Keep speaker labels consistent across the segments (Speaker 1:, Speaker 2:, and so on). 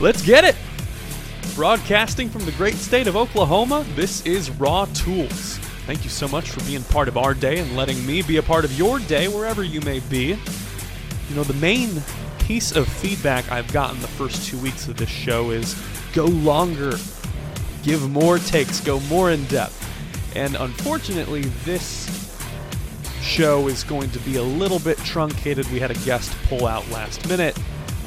Speaker 1: Let's get it! Broadcasting from the great state of Oklahoma, this is Raw Tools. Thank you so much for being part of our day and letting me be a part of your day wherever you may be. You know, the main piece of feedback I've gotten the first two weeks of this show is go longer, give more takes, go more in depth. And unfortunately, this show is going to be a little bit truncated. We had a guest pull out last minute,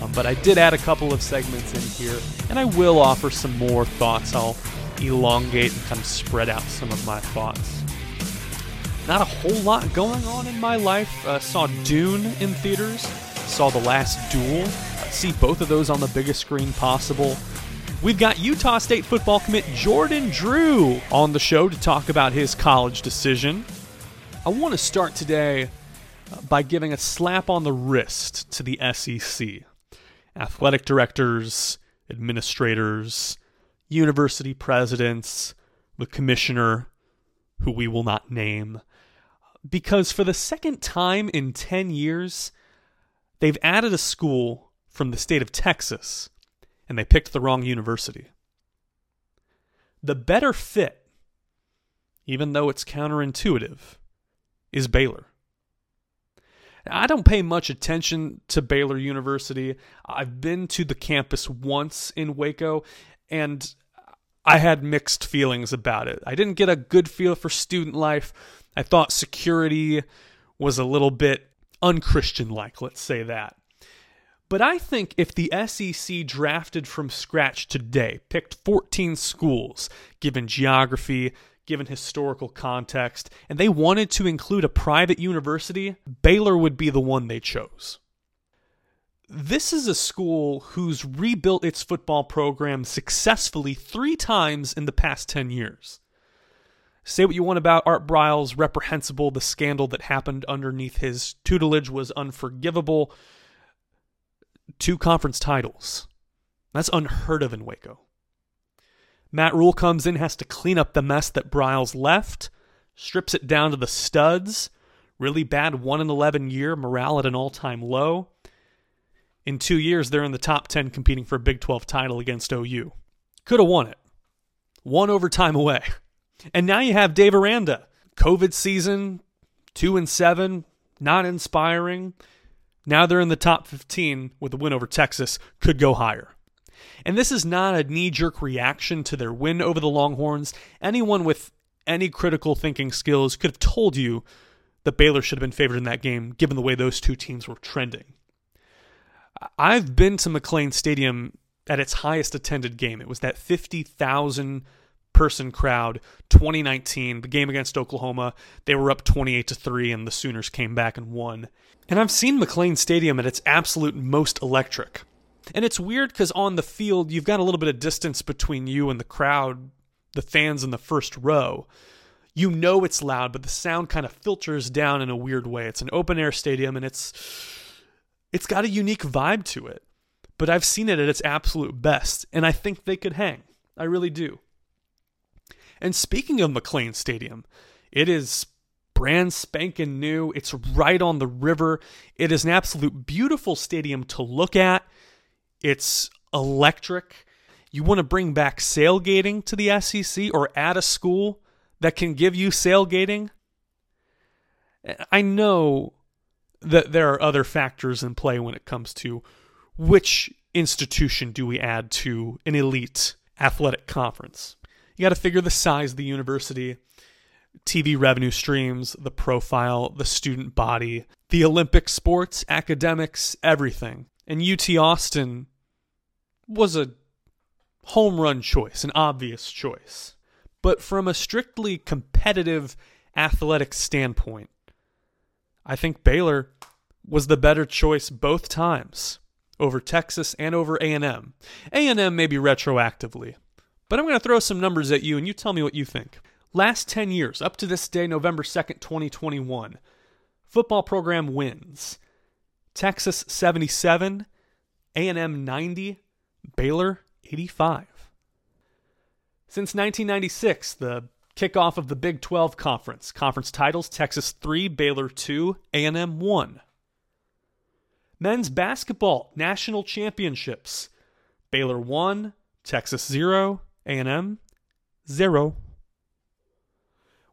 Speaker 1: um, but I did add a couple of segments in here, and I will offer some more thoughts. I'll elongate and kind of spread out some of my thoughts. Not a whole lot going on in my life. Uh, saw Dune in theaters, saw The Last Duel. Uh, see both of those on the biggest screen possible. We've got Utah State football commit Jordan Drew on the show to talk about his college decision. I want to start today uh, by giving a slap on the wrist to the SEC. Athletic directors, administrators, university presidents, the commissioner, who we will not name, because for the second time in 10 years, they've added a school from the state of Texas and they picked the wrong university. The better fit, even though it's counterintuitive, is Baylor. I don't pay much attention to Baylor University. I've been to the campus once in Waco and I had mixed feelings about it. I didn't get a good feel for student life. I thought security was a little bit unchristian like, let's say that. But I think if the SEC drafted from scratch today, picked 14 schools, given geography, given historical context, and they wanted to include a private university, Baylor would be the one they chose. This is a school who's rebuilt its football program successfully three times in the past 10 years. Say what you want about Art Briles, reprehensible, the scandal that happened underneath his tutelage was unforgivable. Two conference titles. That's unheard of in Waco. Matt Rhule comes in, has to clean up the mess that Briles left, strips it down to the studs. Really bad 1 in 11 year, morale at an all time low. In two years, they're in the top 10 competing for a Big 12 title against OU. Could have won it. One overtime away. And now you have Dave Aranda. COVID season, 2 and 7, not inspiring. Now they're in the top 15 with a win over Texas, could go higher. And this is not a knee jerk reaction to their win over the Longhorns. Anyone with any critical thinking skills could have told you that Baylor should have been favored in that game, given the way those two teams were trending. I've been to McLane Stadium at its highest attended game. It was that 50,000 person crowd 2019 the game against Oklahoma they were up 28 to 3 and the Sooners came back and won and I've seen McLane Stadium at its absolute most electric and it's weird because on the field, you've got a little bit of distance between you and the crowd, the fans in the first row. You know it's loud, but the sound kind of filters down in a weird way. It's an open air stadium and it's it's got a unique vibe to it. But I've seen it at its absolute best, and I think they could hang. I really do. And speaking of McLane Stadium, it is brand spanking new. It's right on the river. It is an absolute beautiful stadium to look at. It's electric. You want to bring back sailgating to the SEC or add a school that can give you sailgating? I know that there are other factors in play when it comes to which institution do we add to an elite athletic conference. You got to figure the size of the university, TV revenue streams, the profile, the student body, the Olympic sports, academics, everything. And UT Austin was a home run choice, an obvious choice. But from a strictly competitive athletic standpoint, I think Baylor was the better choice both times over Texas and over A&M. A&M maybe retroactively. But I'm going to throw some numbers at you and you tell me what you think. Last 10 years, up to this day, November 2nd, 2021, football program wins. Texas 77, A&M 90, Baylor 85. Since 1996, the kickoff of the Big 12 Conference, conference titles Texas 3, Baylor 2, A&M 1. Men's basketball national championships. Baylor 1, Texas 0, A&M 0.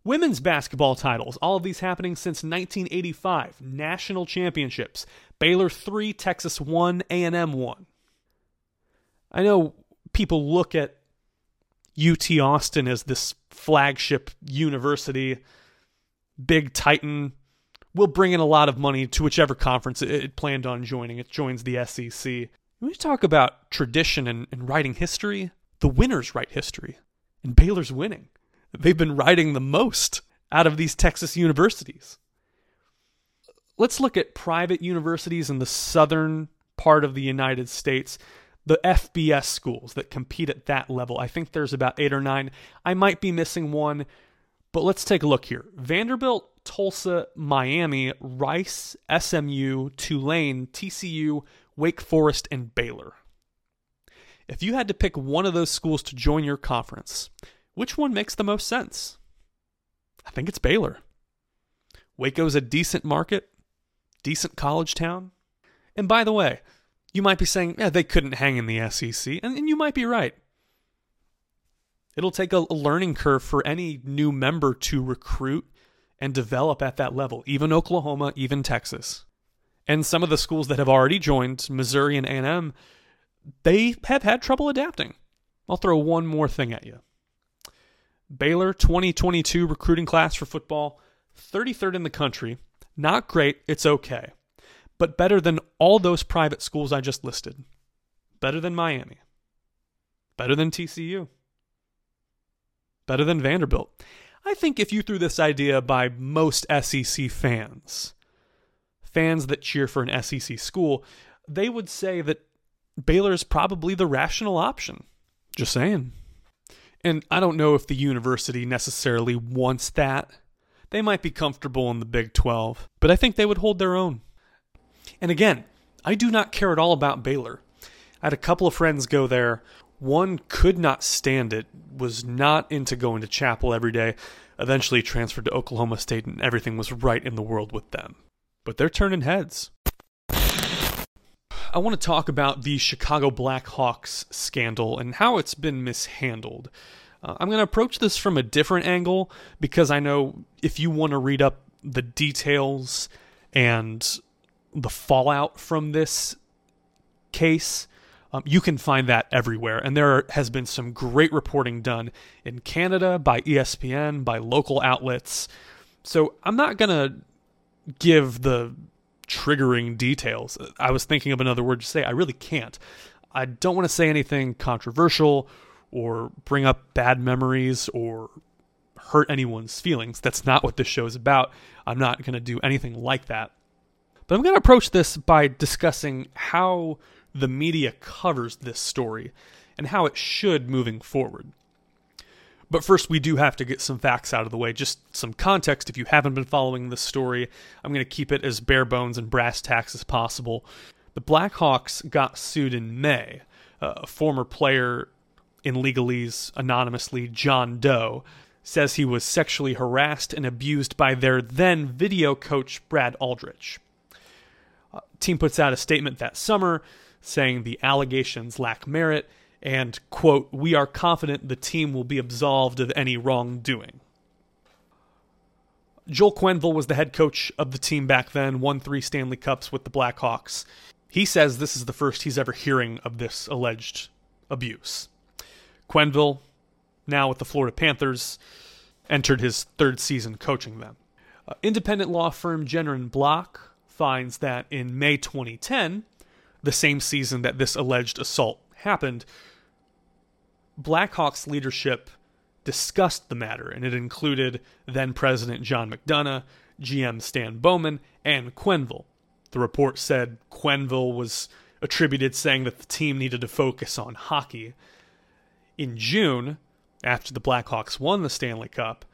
Speaker 1: Women's basketball titles, all of these happening since 1985. National championships. Baylor 3, Texas 1, A&M 1. I know people look at UT Austin as this flagship university, big titan, will bring in a lot of money to whichever conference it, planned on joining. It joins the SEC. When we talk about tradition and, and writing history, the winners write history, and Baylor's winning. They've been writing the most out of these Texas universities. Let's look at private universities in the southern part of the United States the FBS schools that compete at that level. I think there's about eight or nine. I might be missing one, but let's take a look here. Vanderbilt, Tulsa, Miami, Rice, SMU, Tulane, TCU, Wake Forest, and Baylor. If you had to pick one of those schools to join your conference, which one makes the most sense? I think it's Baylor. Waco's a decent market, decent college town. And by the way, you might be saying, yeah, they couldn't hang in the SEC, and, and you might be right. It'll take a, a learning curve for any new member to recruit and develop at that level, even Oklahoma, even Texas. And some of the schools that have already joined, Missouri and A&M, they have had trouble adapting. I'll throw one more thing at you. Baylor 2022 recruiting class for football, 33rd in the country. Not great, it's okay but better than all those private schools I just listed. Better than Miami. Better than TCU. Better than Vanderbilt. I think if you threw this idea by most SEC fans, fans that cheer for an SEC school, they would say that Baylor is probably the rational option. Just saying. And I don't know if the university necessarily wants that. They might be comfortable in the Big 12, but I think they would hold their own. And again, I do not care at all about Baylor. I had a couple of friends go there. One could not stand it, was not into going to chapel every day, eventually transferred to Oklahoma State, and everything was right in the world with them. But they're turning heads. I want to talk about the Chicago Blackhawks scandal and how it's been mishandled. Uh, I'm going to approach this from a different angle because I know if you want to read up the details and the fallout from this case. Um, you can find that everywhere. And there has been some great reporting done in Canada by ESPN, by local outlets. So I'm not going to give the triggering details. I was thinking of another word to say. I really can't. I don't want to say anything controversial or bring up bad memories or hurt anyone's feelings. That's not what this show is about. I'm not going to do anything like that. But I'm going to approach this by discussing how the media covers this story and how it should moving forward. But first, we do have to get some facts out of the way, just some context if you haven't been following this story. I'm going to keep it as bare bones and brass tacks as possible. The Blackhawks got sued in May. Uh, a former player in legalese, anonymously, John Doe, says he was sexually harassed and abused by their then video coach, Brad Aldrich team puts out a statement that summer saying the allegations lack merit and, quote, we are confident the team will be absolved of any wrongdoing. Joel Quenneville was the head coach of the team back then, won three Stanley Cups with the Blackhawks. He says this is the first he's ever hearing of this alleged abuse. Quenneville, now with the Florida Panthers, entered his third season coaching them. Uh, independent law firm Jenner and Block finds that in May 2010, the same season that this alleged assault happened, Blackhawks leadership discussed the matter, and it included then President John McDonough, GM Stan Bowman, and Quenneville. The report said Quenneville was attributed saying that the team needed to focus on hockey. In June, after the Blackhawks won the Stanley Cup,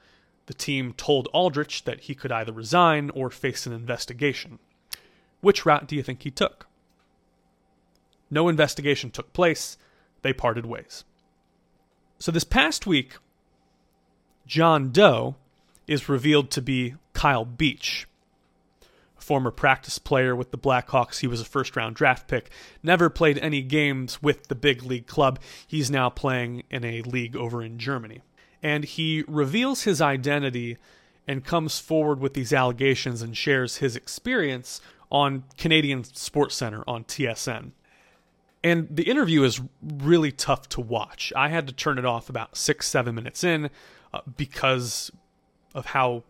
Speaker 1: the team told Aldrich that he could either resign or face an investigation. Which route do you think he took? No investigation took place. They parted ways. So this past week, John Doe is revealed to be Kyle Beach, a former practice player with the Blackhawks. He was a first round draft pick. Never played any games with the big league club. He's now playing in a league over in Germany. And he reveals his identity and comes forward with these allegations and shares his experience on Canadian Sports Center on TSN. And the interview is really tough to watch. I had to turn it off about six, seven minutes in uh, because of how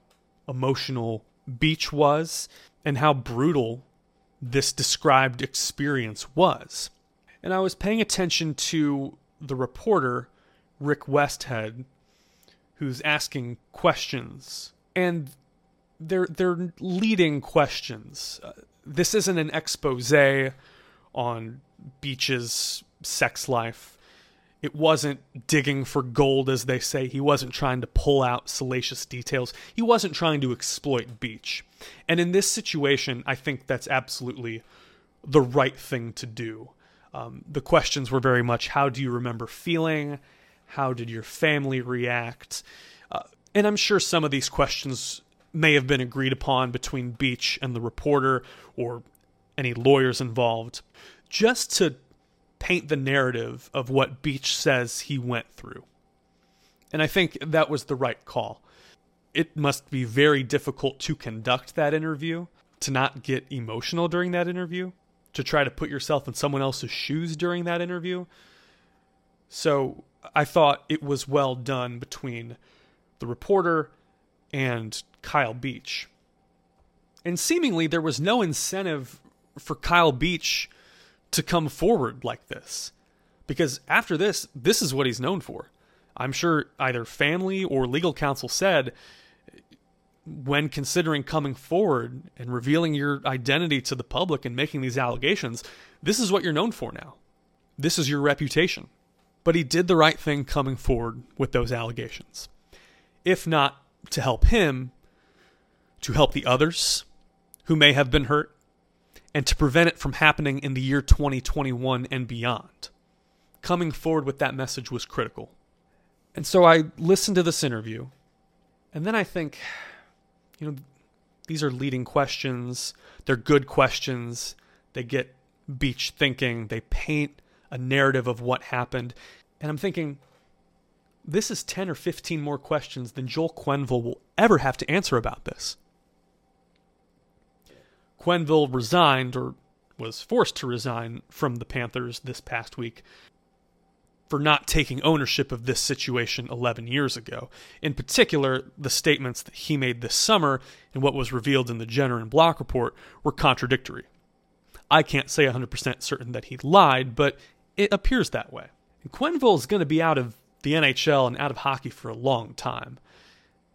Speaker 1: emotional Beach was and how brutal this described experience was. And I was paying attention to the reporter, Rick Westhead, who's asking questions. And they're, they're leading questions. Uh, this isn't an expose on Beach's sex life. It wasn't digging for gold, as they say. He wasn't trying to pull out salacious details. He wasn't trying to exploit Beach. And in this situation, I think that's absolutely the right thing to do. Um, the questions were very much how do you remember feeling? How did your family react? Uh, and I'm sure some of these questions may have been agreed upon between Beach and the reporter or any lawyers involved, just to paint the narrative of what Beach says he went through. And I think that was the right call. It must be very difficult to conduct that interview, to not get emotional during that interview, to try to put yourself in someone else's shoes during that interview. So I thought it was well done between the reporter and Kyle Beach. And seemingly there was no incentive for Kyle Beach to come forward like this. Because after this, this is what he's known for. I'm sure either family or legal counsel said when considering coming forward and revealing your identity to the public and making these allegations, this is what you're known for now. This is your reputation. But he did the right thing coming forward with those allegations. If not to help him, to help the others who may have been hurt, and to prevent it from happening in the year 2021 and beyond. Coming forward with that message was critical. And so I listened to this interview, and then I think, you know, these are leading questions. They're good questions. They get Beach thinking. They paint a narrative of what happened. And I'm thinking, this is 10 or 15 more questions than Joel Quenneville will ever have to answer about this. Quenneville resigned, or was forced to resign from the Panthers this past week for not taking ownership of this situation 11 years ago. In particular, the statements that he made this summer and what was revealed in the Jenner and Block report were contradictory. I can't say 100% certain that he lied, but it appears that way. And is going to be out of the NHL and out of hockey for a long time.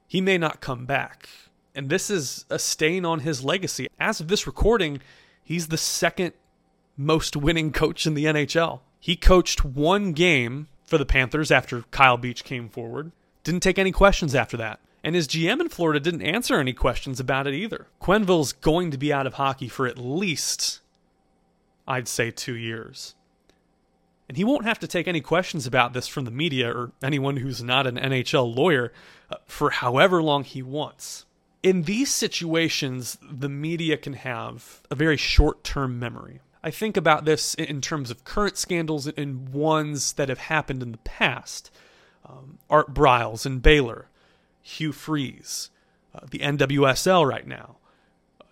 Speaker 1: He may not come back and this is a stain on his legacy. As of this recording, he's the second most winning coach in the NHL. He coached one game for the Panthers after Kyle Beach came forward. Didn't take any questions after that. And his GM in Florida didn't answer any questions about it either. Quenneville's going to be out of hockey for at least, I'd say, two years. And he won't have to take any questions about this from the media or anyone who's not an NHL lawyer uh, for however long he wants in these situations, the media can have a very short term memory. I think about this in terms of current scandals and ones that have happened in the past. Um, Art Briles and Baylor, Hugh Freeze, uh, the NWSL right now,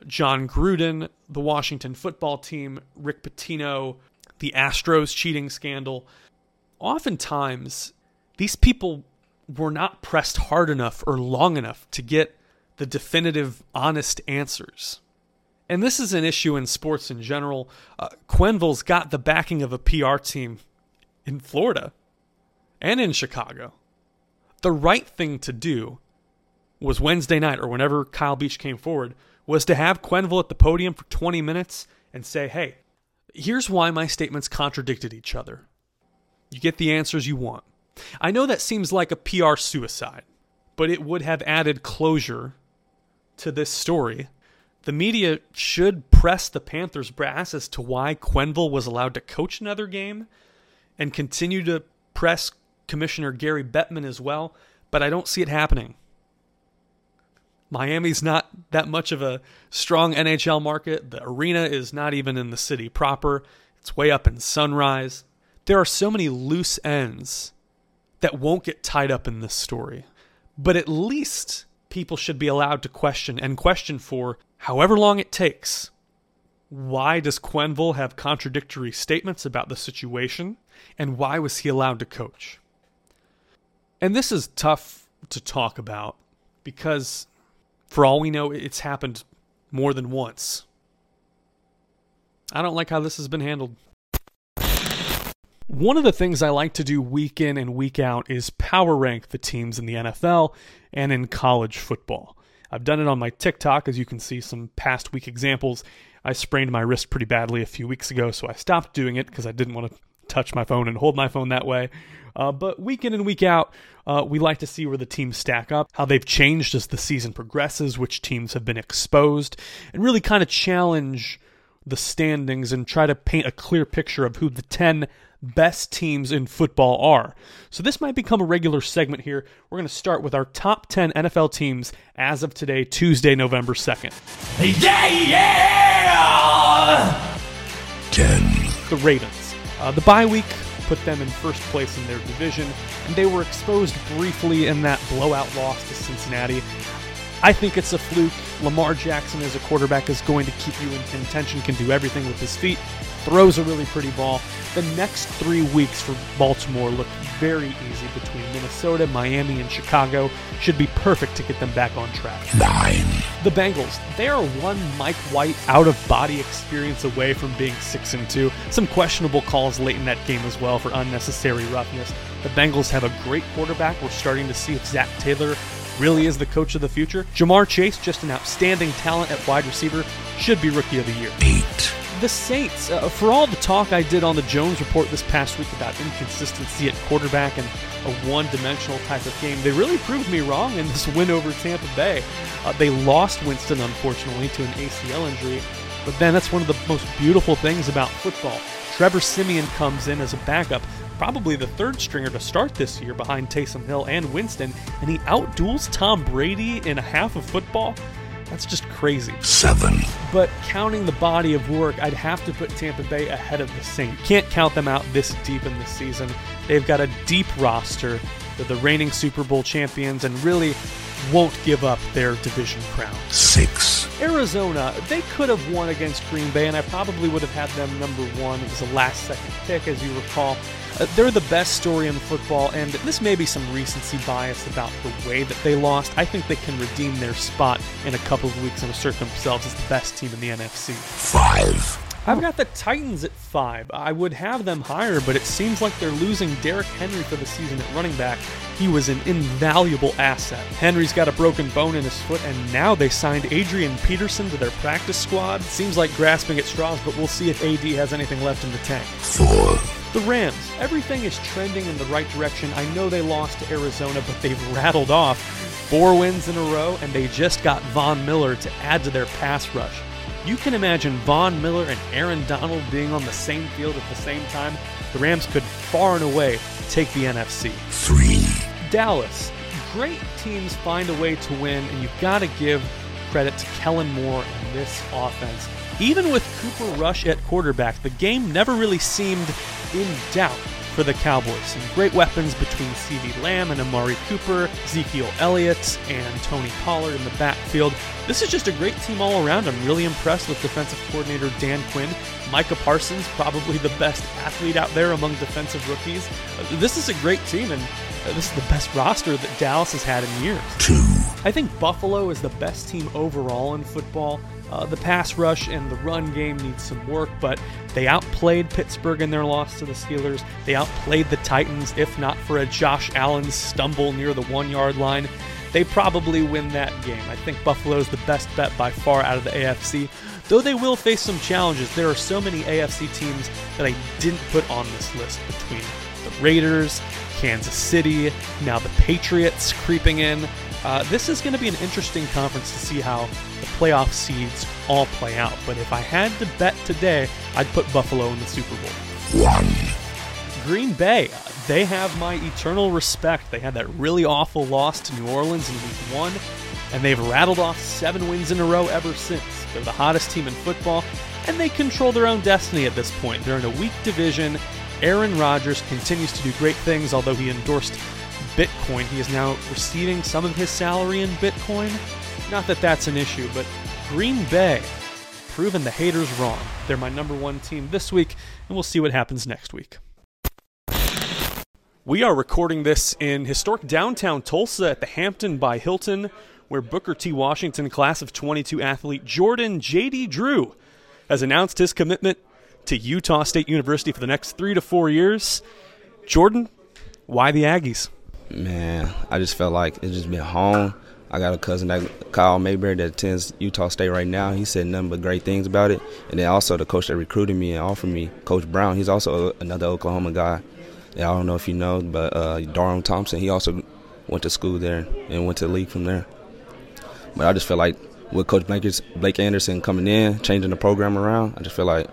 Speaker 1: Jon Gruden, the Washington football team, Rick Pitino, the Astros cheating scandal. Oftentimes, these people were not pressed hard enough or long enough to get the definitive, honest answers. And this is an issue in sports in general. Uh, Quenneville's got the backing of a PR team in Florida and in Chicago. The right thing to do was Wednesday night or whenever Kyle Beach came forward was to have Quenneville at the podium for 20 minutes and say, hey, here's why my statements contradicted each other. You get the answers you want. I know that seems like a PR suicide, but it would have added closure to this story, the media should press the Panthers brass as to why Quenneville was allowed to coach another game and continue to press Commissioner Gary Bettman as well, but I don't see it happening. Miami's not that much of a strong NHL market. The arena is not even in the city proper, it's way up in Sunrise. There are so many loose ends that won't get tied up in this story. But at least people should be allowed to question and question for however long it takes. Why does Quenneville have contradictory statements about the situation? And why was he allowed to coach? And this is tough to talk about because for all we know, it's happened more than once. I don't like how this has been handled. One of the things I like to do week in and week out is power rank the teams in the NFL and in college football. I've done it on my TikTok, as you can see some past week examples. I sprained my wrist pretty badly a few weeks ago, so I stopped doing it because I didn't want to touch my phone and hold my phone that way. Uh, but week in and week out, uh, we like to see where the teams stack up, how they've changed as the season progresses, which teams have been exposed, and really kind of challenge the standings and try to paint a clear picture of who the 10 best teams in football are. So this might become a regular segment here. We're going to start with our top 10 NFL teams as of today, Tuesday, November 2nd. Yeah, yeah! 10. The Ravens. Uh, the bye week put them in first place in their division, and they were exposed briefly in that blowout loss to Cincinnati. I think it's a fluke. Lamar Jackson as a quarterback is going to keep you in contention, can do everything with his feet, throws a really pretty ball. The next three weeks for Baltimore look very easy between Minnesota, Miami, and Chicago. Should be perfect to get them back on track. Nine. The Bengals. They are one Mike White out of body experience away from being six and two. Some questionable calls late in that game as well for unnecessary roughness. The Bengals have a great quarterback. We're starting to see if Zac Taylor really is the coach of the future. Ja'Marr Chase, just an outstanding talent at wide receiver, should be rookie of the year. Eight the Saints, uh, for all the talk I did on the Jones report this past week about inconsistency at quarterback and a one dimensional type of game, they really proved me wrong in this win over Tampa Bay. Uh, they lost Winston, unfortunately, to an ACL injury, but then that's one of the most beautiful things about football. Trevor Siemian comes in as a backup, probably the third stringer to start this year behind Taysom Hill and Winston, and he outduels Tom Brady in a half of football. That's just crazy. Seven. But counting the body of work, I'd have to put Tampa Bay ahead of the Saints. Can't count them out this deep in the season. They've got a deep roster. They're the reigning Super Bowl champions and really won't give up their division crown. Six. Arizona, they could have won against Green Bay, and I probably would have had them number one. It was a last second pick, as you recall. Uh, they're the best story in football, and this may be some recency bias about the way that they lost. I think they can redeem their spot in a couple of weeks and assert themselves as the best team in the NFC. Five. I've got the Titans at five. I would have them higher, but it seems like they're losing Derrick Henry for the season at running back. He was an invaluable asset. Henry's got a broken bone in his foot, and now they signed Adrian Peterson to their practice squad. Seems like grasping at straws, but we'll see if AD has anything left in the tank. Four. The Rams. Everything is trending in the right direction. I know they lost to Arizona, but they've rattled off four wins in a row, and they just got Von Miller to add to their pass rush. You can imagine Von Miller and Aaron Donald being on the same field at the same time. The Rams could far and away take the NFC. Three. Dallas. Great teams find a way to win, and you've got to give credit to Kellen Moore and this offense. Even with Cooper Rush at quarterback, the game never really seemed in doubt for the Cowboys. Some great weapons between CeeDee Lamb and Amari Cooper, Ezekiel Elliott, and Tony Pollard in the backfield. This is just a great team all around. I'm really impressed with defensive coordinator Dan Quinn. Micah Parsons, probably the best athlete out there among defensive rookies. This is a great team, and this is the best roster that Dallas has had in years. Two. I think Buffalo is the best team overall in football. Uh, the pass rush and the run game needs some work, but they outplayed Pittsburgh in their loss to the Steelers. They outplayed the Titans, if not for a Josh Allen stumble near the one yard line. They probably win that game. I think Buffalo is the best bet by far out of the AFC, though they will face some challenges. There are so many AFC teams that I didn't put on this list between the Raiders, Kansas City, now the Patriots creeping in. Uh, this is going to be an interesting conference to see how playoff seeds all play out. But if I had to bet today, I'd put Buffalo in the Super Bowl. One. Green Bay, they have my eternal respect. They had that really awful loss to New Orleans in week one. and they've rattled off seven wins in a row ever since. They're the hottest team in football, and they control their own destiny at this point. They're in a weak division. Aaron Rodgers continues to do great things, although he endorsed Bitcoin. He is now receiving some of his salary in Bitcoin. Not that that's an issue, but Green Bay proven the haters wrong. They're my number one team this week, and we'll see what happens next week. We are recording this in historic downtown Tulsa at the Hampton by Hilton, where Booker T. Washington class of 22 athlete Jordan J.D. Drew has announced his commitment to Utah State University for the next three to four years. Jordan, why the Aggies?
Speaker 2: Man, I just felt like it's just been home. I got a cousin that Kyle Mayberry that attends Utah State right now. He said nothing but great things about it. And then also the coach that recruited me and offered me, Coach Brown. He's also another Oklahoma guy. I don't know if you know, but uh, Darwin Thompson. He also went to school there and went to the league from there. But I just feel like with Coach Blake Anderson coming in, changing the program around, I just feel like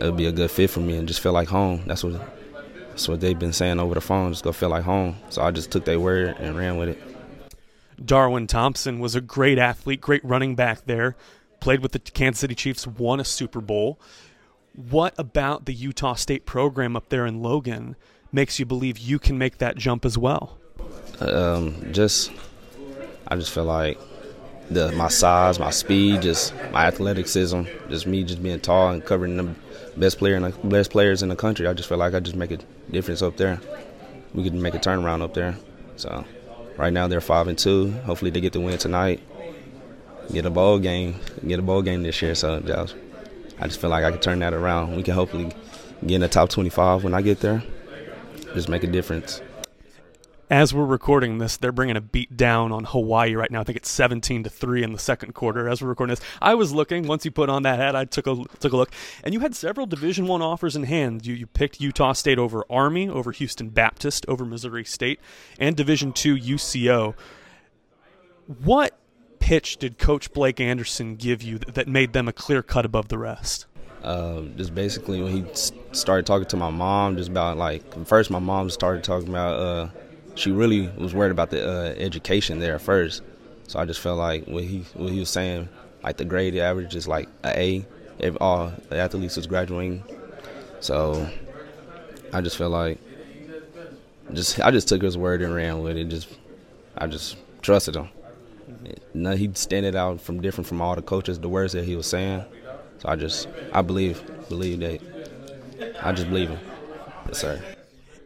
Speaker 2: it would be a good fit for me and just feel like home. That's what that's what they've been saying over the phone. Just go feel like home. So I just took their word and ran with it.
Speaker 1: Darwin Thompson was a great athlete, great running back there. Played with the Kansas City Chiefs, won a Super Bowl. What about the Utah State program up there in Logan makes you believe you can make that jump as well?
Speaker 2: Um, just, I just feel like the my size, my speed, just my athleticism, just me just being tall and covering the best player and the best players in the country. I just feel like I just make a difference up there. We could make a turnaround up there. So right now they're five and two. Hopefully they get the win tonight. Get a bowl game. Get a bowl game this year. So I just feel like I can turn that around. We can hopefully get in the top 25 when I get there. Just make a difference
Speaker 1: as we're recording this, they're bringing a beat down on Hawaii right now. I think it's 17 to 3 in the second quarter as we're recording this. I was looking, once you put on that hat, I took a took a look, and you had several Division 1 offers in hand. You you picked Utah State over Army, over Houston Baptist, over Missouri State, and Division 2 UCO. What pitch did coach Blake Anderson give you that, made them a clear cut above the rest?
Speaker 2: Uh, just basically when he started talking to my mom, just about like first my mom started talking about uh, she really was worried about the uh, education there first. So I just felt like what he what he was saying, like the grade average is like a A if all the athletes was graduating. So I just felt like just I just took his word and ran with it. Just I just trusted him. No, he standing out from different from all the coaches, the words that he was saying. So I just I believe believe that I just believe him. Yes, sir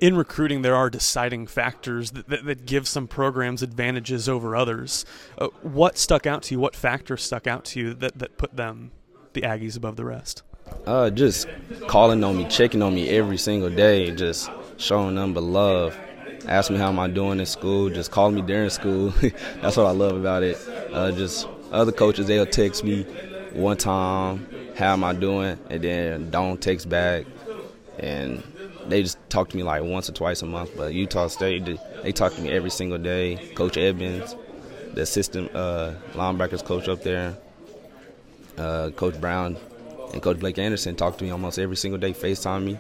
Speaker 1: in recruiting, there are deciding factors that, that, that give some programs advantages over others. Uh, what stuck out to you? What factor stuck out to you that, that put them, the Aggies, above the rest?
Speaker 2: Uh, just calling on me, checking on me every single day, just showing them the love. Ask me how am I doing in school. Just call me during school. That's what I love about it. Uh, just other coaches, they'll text me one time, how am I doing, and then don't text back. And they just talk to me like once or twice a month. But Utah State, they talk to me every single day. Coach Edmonds, the assistant uh, linebackers coach up there, uh, Coach Brown, and Coach Blake Anderson talk to me almost every single day. Facetime me,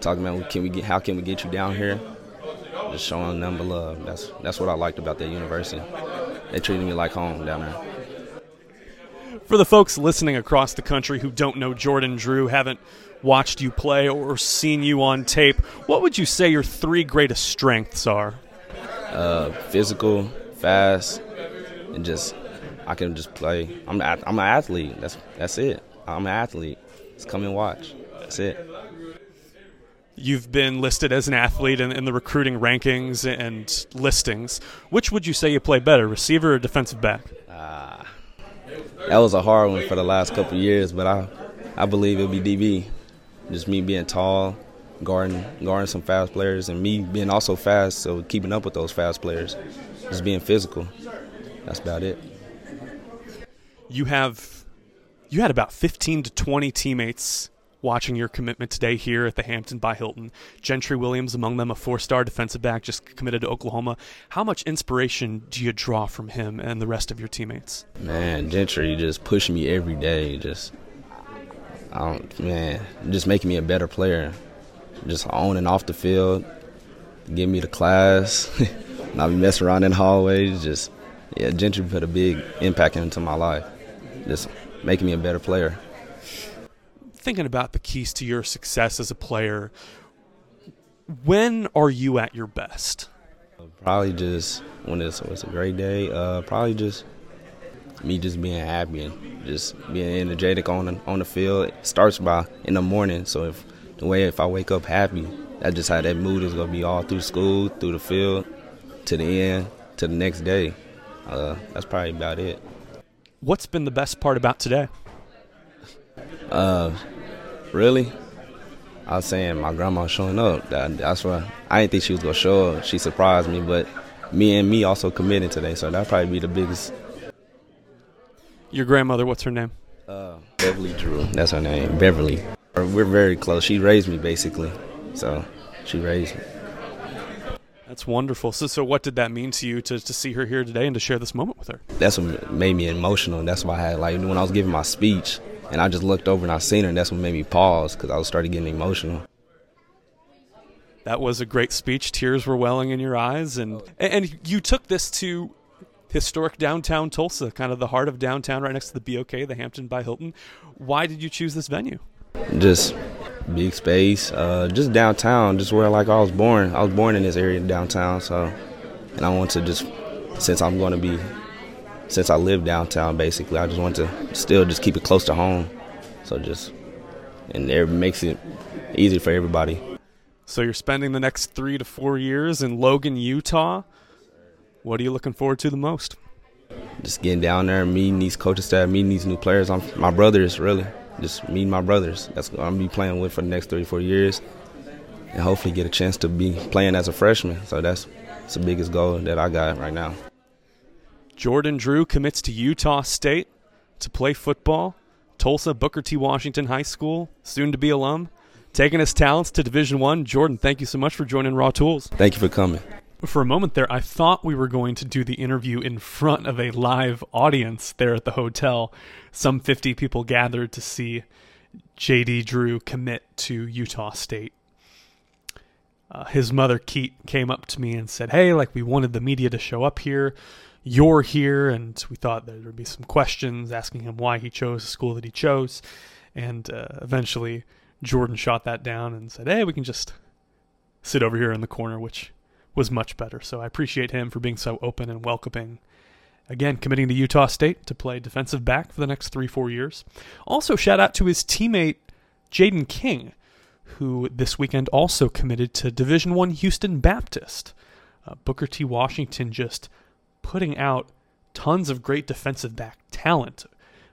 Speaker 2: talking about can we get, how can we get you down here. Just showing them the love. That's that's what I liked about that university. They treated me like home down there.
Speaker 1: For the folks listening across the country who don't know Jordan Drew, haven't watched you play or seen you on tape, what would you say your three greatest strengths are?
Speaker 2: Uh, physical, fast, and just I can just play. I'm I'm an athlete. That's that's it. I'm an athlete. Just come and watch. That's it.
Speaker 1: You've been listed as an athlete in, in the recruiting rankings and listings. Which would you say you play better, receiver or defensive back? Uh,
Speaker 2: that was a hard one for the last couple years, but I I believe it'll be DB. Just me being tall, guarding guarding some fast players, and me being also fast, so keeping up with those fast players, just being physical. That's about it.
Speaker 1: You have you had about 15 to 20 teammates watching your commitment today here at the Hampton by Hilton. Gentry Williams among them, a four-star defensive back just committed to Oklahoma. How much inspiration do you draw from him and the rest of your teammates?
Speaker 2: Man, Gentry just pushing me every day. Just I don't, man, just making me a better player. Just on and off the field, give me the class, not be messing around in hallways. Just yeah, Gentry put a big impact into my life, just making me a better player.
Speaker 1: Thinking about the keys to your success as a player, when are you at your best?
Speaker 2: Probably just when it's, it's a great day. Uh, probably just me just being happy and just being energetic on the, on the field. It starts by in the morning. So if the way if I wake up happy, that's just how that mood is gonna be all through school, through the field, to the end, to the next day. Uh, that's probably about it.
Speaker 1: What's been the best part about today?
Speaker 2: Uh, really, I was saying my grandma showing up. That, that's why I didn't think she was gonna show up. She surprised me, but me and me also committed today, so that probably be the biggest.
Speaker 1: Your grandmother, what's her name?
Speaker 2: Uh, Beverly Drew. That's her name, Beverly. We're very close. She raised me basically, so she raised me.
Speaker 1: That's wonderful. So, so what did that mean to you to, to see her here today and to share this moment with her?
Speaker 2: That's what made me emotional. That's why I had like when I was giving my speech, and I just looked over and I seen her, and that's what made me pause because I was started getting emotional.
Speaker 1: That was a great speech. Tears were welling in your eyes, and and you took this to historic downtown Tulsa, kind of the heart of downtown, right next to the BOK, the Hampton by Hilton. Why did you choose this venue?
Speaker 2: Just big space, uh, just downtown, just where like I was born. I was born in this area downtown, so and I want to just since I'm going to be since I live downtown, basically, I just want to still just keep it close to home. So just and it makes it easy for everybody.
Speaker 1: So you're spending the next three to four years in Logan, Utah. What are you looking forward to the most?
Speaker 2: Just getting down there, meeting these coaching staff, meeting these new players. I'm my brothers, really just meeting my brothers. That's what I'm gonna be playing with for the next three, four years, and hopefully get a chance to be playing as a freshman. So that's, that's the biggest goal that I got right now.
Speaker 1: Jordan Drew commits to Utah State to play football. Tulsa Booker T. Washington High School, soon to be alum, taking his talents to Division One. Jordan, thank you so much for joining Raw Tools.
Speaker 2: Thank you for coming.
Speaker 1: For a moment there, I thought we were going to do the interview in front of a live audience there at the hotel. Some 50 people gathered to see JD Drew commit to Utah State. Uh, his mother, Keat, came up to me and said, Hey, like, we wanted the media to show up here. You're here. And we thought there would be some questions asking him why he chose the school that he chose. And uh, eventually, Jordan shot that down and said, Hey, we can just sit over here in the corner, which was much better. So I appreciate him for being so open and welcoming. Again, committing to Utah State to play defensive back for the next three, four years. Also, shout out to his teammate Jaden King, who this weekend also committed to Division One Houston Baptist. Uh, Booker T. Washington just putting out tons of great defensive back talent.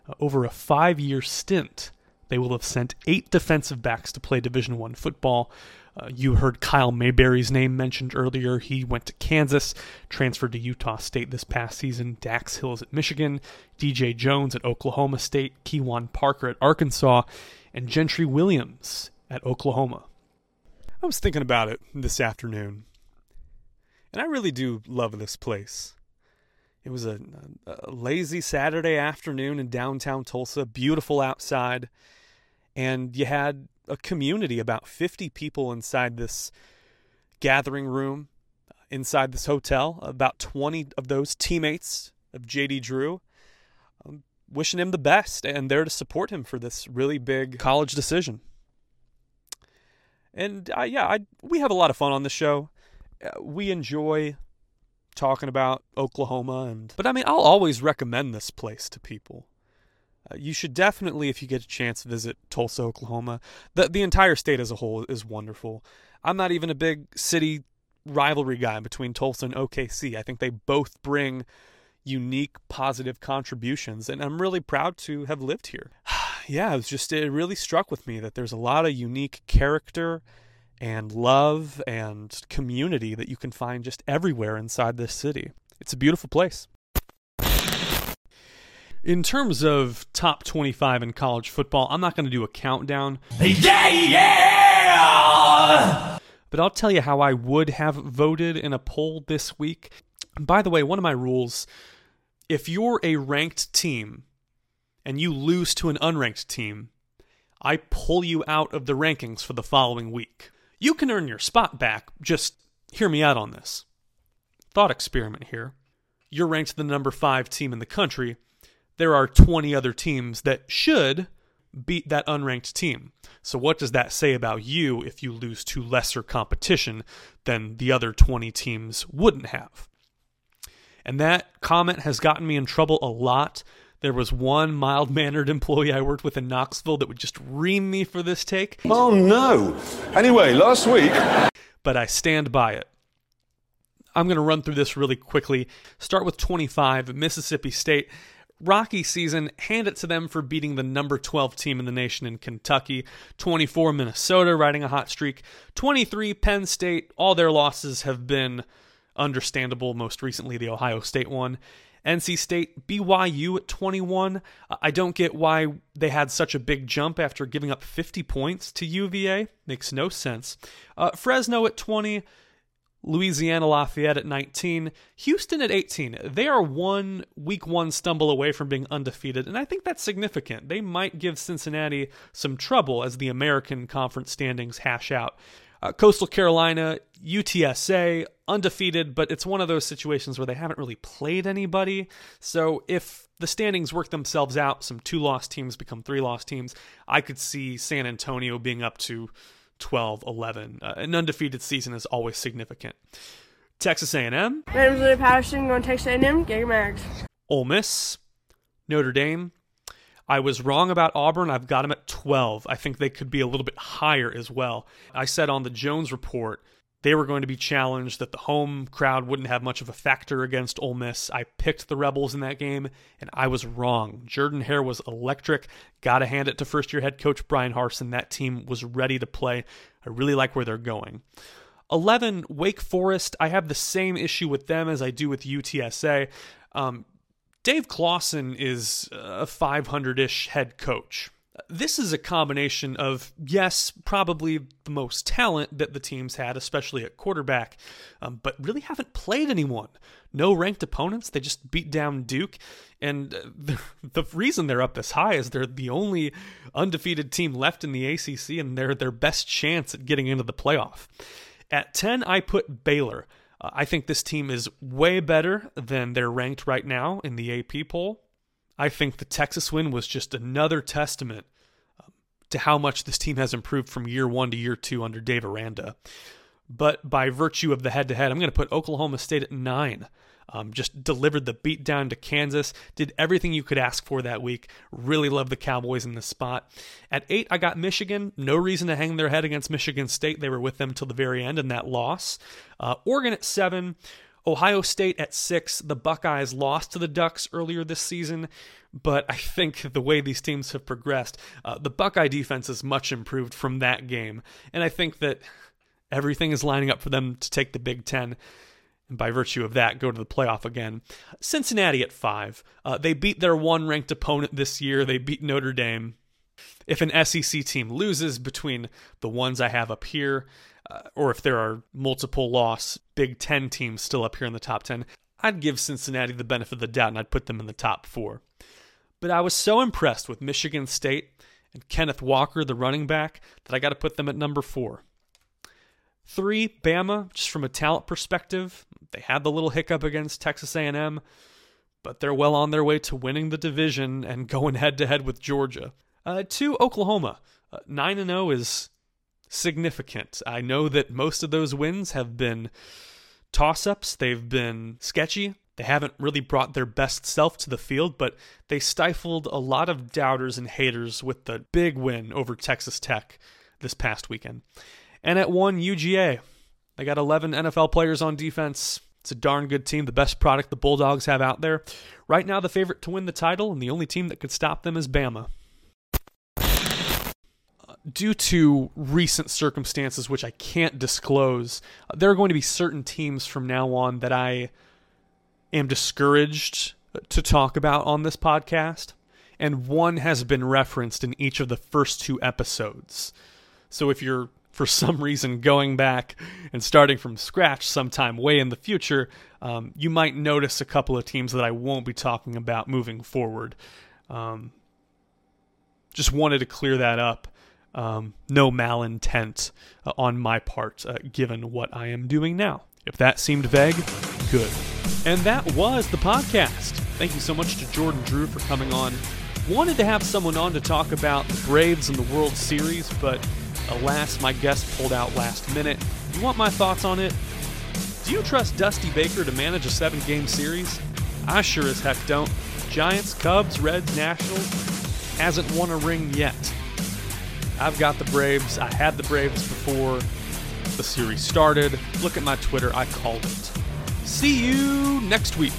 Speaker 1: Uh, over a five-year stint, they will have sent eight defensive backs to play Division One football. Uh, you heard Kyle Mayberry's name mentioned earlier. He went to Kansas, transferred to Utah State this past season. Dax Hills at Michigan, DJ Jones at Oklahoma State, Keyjuan Parker at Arkansas, and Gentry Williams at Oklahoma. I was thinking about it this afternoon, and I really do love this place. It was a, a lazy Saturday afternoon in downtown Tulsa, beautiful outside, and you had a community, about 50 people inside this gathering room, inside this hotel. About 20 of those teammates of JD Drew, um, wishing him the best and there to support him for this really big college decision. And uh, yeah, I, we have a lot of fun on the show. Uh, we enjoy talking about Oklahoma, and but I mean, I'll always recommend this place to people. Uh, you should definitely, if you get a chance, visit Tulsa, Oklahoma. The the entire state as a whole is wonderful. I'm not even a big city rivalry guy between Tulsa and OKC. I think they both bring unique positive contributions and I'm really proud to have lived here. yeah, it was just it really struck with me that there's a lot of unique character and love and community that you can find just everywhere inside this city. It's a beautiful place. In terms of top 25 in college football, I'm not going to do a countdown. Yeah, yeah! But I'll tell you how I would have voted in a poll this week. By the way, one of my rules if you're a ranked team and you lose to an unranked team, I pull you out of the rankings for the following week. You can earn your spot back, just hear me out on this. Thought experiment here. you're ranked the number five team in the country. There are 20 other teams that should beat that unranked team. So, what does that say about you if you lose to lesser competition than the other 20 teams wouldn't have? And that comment has gotten me in trouble a lot. There was one mild mannered employee I worked with in Knoxville that would just ream me for this take.
Speaker 3: Oh no. Anyway, last week.
Speaker 1: But I stand by it. I'm going to run through this really quickly. Start with 25, Mississippi State. Rocky season, hand it to them for beating the number 12 team in the nation in Kentucky. 24, Minnesota, riding a hot streak. 23, Penn State. All their losses have been understandable, most recently, the Ohio State one. NC State, BYU at 21. I don't get why they had such a big jump after giving up 50 points to UVA. Makes no sense. Uh, Fresno at 20. Louisiana Lafayette at 19, Houston at 18. They are one week one stumble away from being undefeated, and I think that's significant. They might give Cincinnati some trouble as the American Conference standings hash out. Uh, Coastal Carolina, UTSA, undefeated, but it's one of those situations where they haven't really played anybody. So if the standings work themselves out, some two loss teams become three loss teams, I could see San Antonio being up to 12, 11. Uh, an undefeated season is always significant. Texas A&M.
Speaker 4: My name is Lily Patterson, going to Texas A&M, Gator Mags.
Speaker 1: Ole Miss, Notre Dame. I was wrong about Auburn. I've got them at 12. I think they could be a little bit higher as well. I said on the Jones report they were going to be challenged, that the home crowd wouldn't have much of a factor against Ole Miss. I picked the Rebels in that game, and I was wrong. Jordan Hare was electric. Got to hand it to first year head coach Bryan Harsin. That team was ready to play. I really like where they're going. 11, Wake Forest. I have the same issue with them as I do with UTSA. Um, Dave Clawson is a 500 ish head coach this is a combination of, yes, probably the most talent that the teams had, especially at quarterback, um, but really haven't played anyone. No ranked opponents. They just beat down Duke. And uh, the, the reason they're up this high is they're the only undefeated team left in the ACC, and they're their best chance at getting into the playoff. At 10, I put Baylor. Uh, I think this team is way better than they're ranked right now in the AP poll. I think the Texas win was just another testament um, to how much this team has improved from year one to year two under Dave Aranda. But by virtue of the head to head, I'm going to put Oklahoma State at nine. Um, just delivered the beat down to Kansas, did everything you could ask for that week. Really love the Cowboys in this spot. At eight, I got Michigan. No reason to hang their head against Michigan State. They were with them till the very end in that loss. Uh, Oregon at seven. Ohio State at six. The Buckeyes lost to the Ducks earlier this season, but I think the way these teams have progressed, uh, the Buckeye defense is much improved from that game. And I think that everything is lining up for them to take the Big Ten. And by virtue of that, go to the playoff again. Cincinnati at five. Uh, they beat their one ranked opponent this year. They beat Notre Dame. If an SEC team loses between the ones I have up here uh, or if there are multiple loss Big Ten teams still up here in the top 10, I'd give Cincinnati the benefit of the doubt and I'd put them in the top four. But I was so impressed with Michigan State and Kenneth Walker, the running back, that I got to put them at number four. Three, Bama, just from a talent perspective, they had the little hiccup against Texas A&M, but they're well on their way to winning the division and going head to head with Georgia. Uh, two, Oklahoma, uh, nine and zero oh is significant. I know that most of those wins have been toss ups, they've been sketchy. They haven't really brought their best self to the field, but they stifled a lot of doubters and haters with the big win over Texas Tech this past weekend. And at one, UGA. They got 11 NFL players on defense. It's a darn good team, the best product the Bulldogs have out there. Right now, the favorite to win the title, and the only team that could stop them is Bama uh, due to recent circumstances, which I can't disclose, uh, there are going to be certain teams from now on that I am discouraged uh, to talk about on this podcast. And one has been referenced in each of the first two episodes. So if you're, for some reason, going back and starting from scratch sometime way in the future, um, you might notice a couple of teams that I won't be talking about moving forward. Um, just wanted to clear that up um, no malintent uh, on my part, uh, given what I am doing now. If that seemed vague, good. And that was the podcast. Thank you so much to Jordan Drew for coming on. Wanted to have someone on to talk about the Braves and the World Series, but alas, my guest pulled out last minute. You want my thoughts on it? Do you trust Dusty Baker to manage a seven game series? I sure as heck don't. Giants, Cubs, Reds, Nationals hasn't won a ring yet. I've got the Braves. I had the Braves before the series started. Look at my Twitter, I called it. See you next week.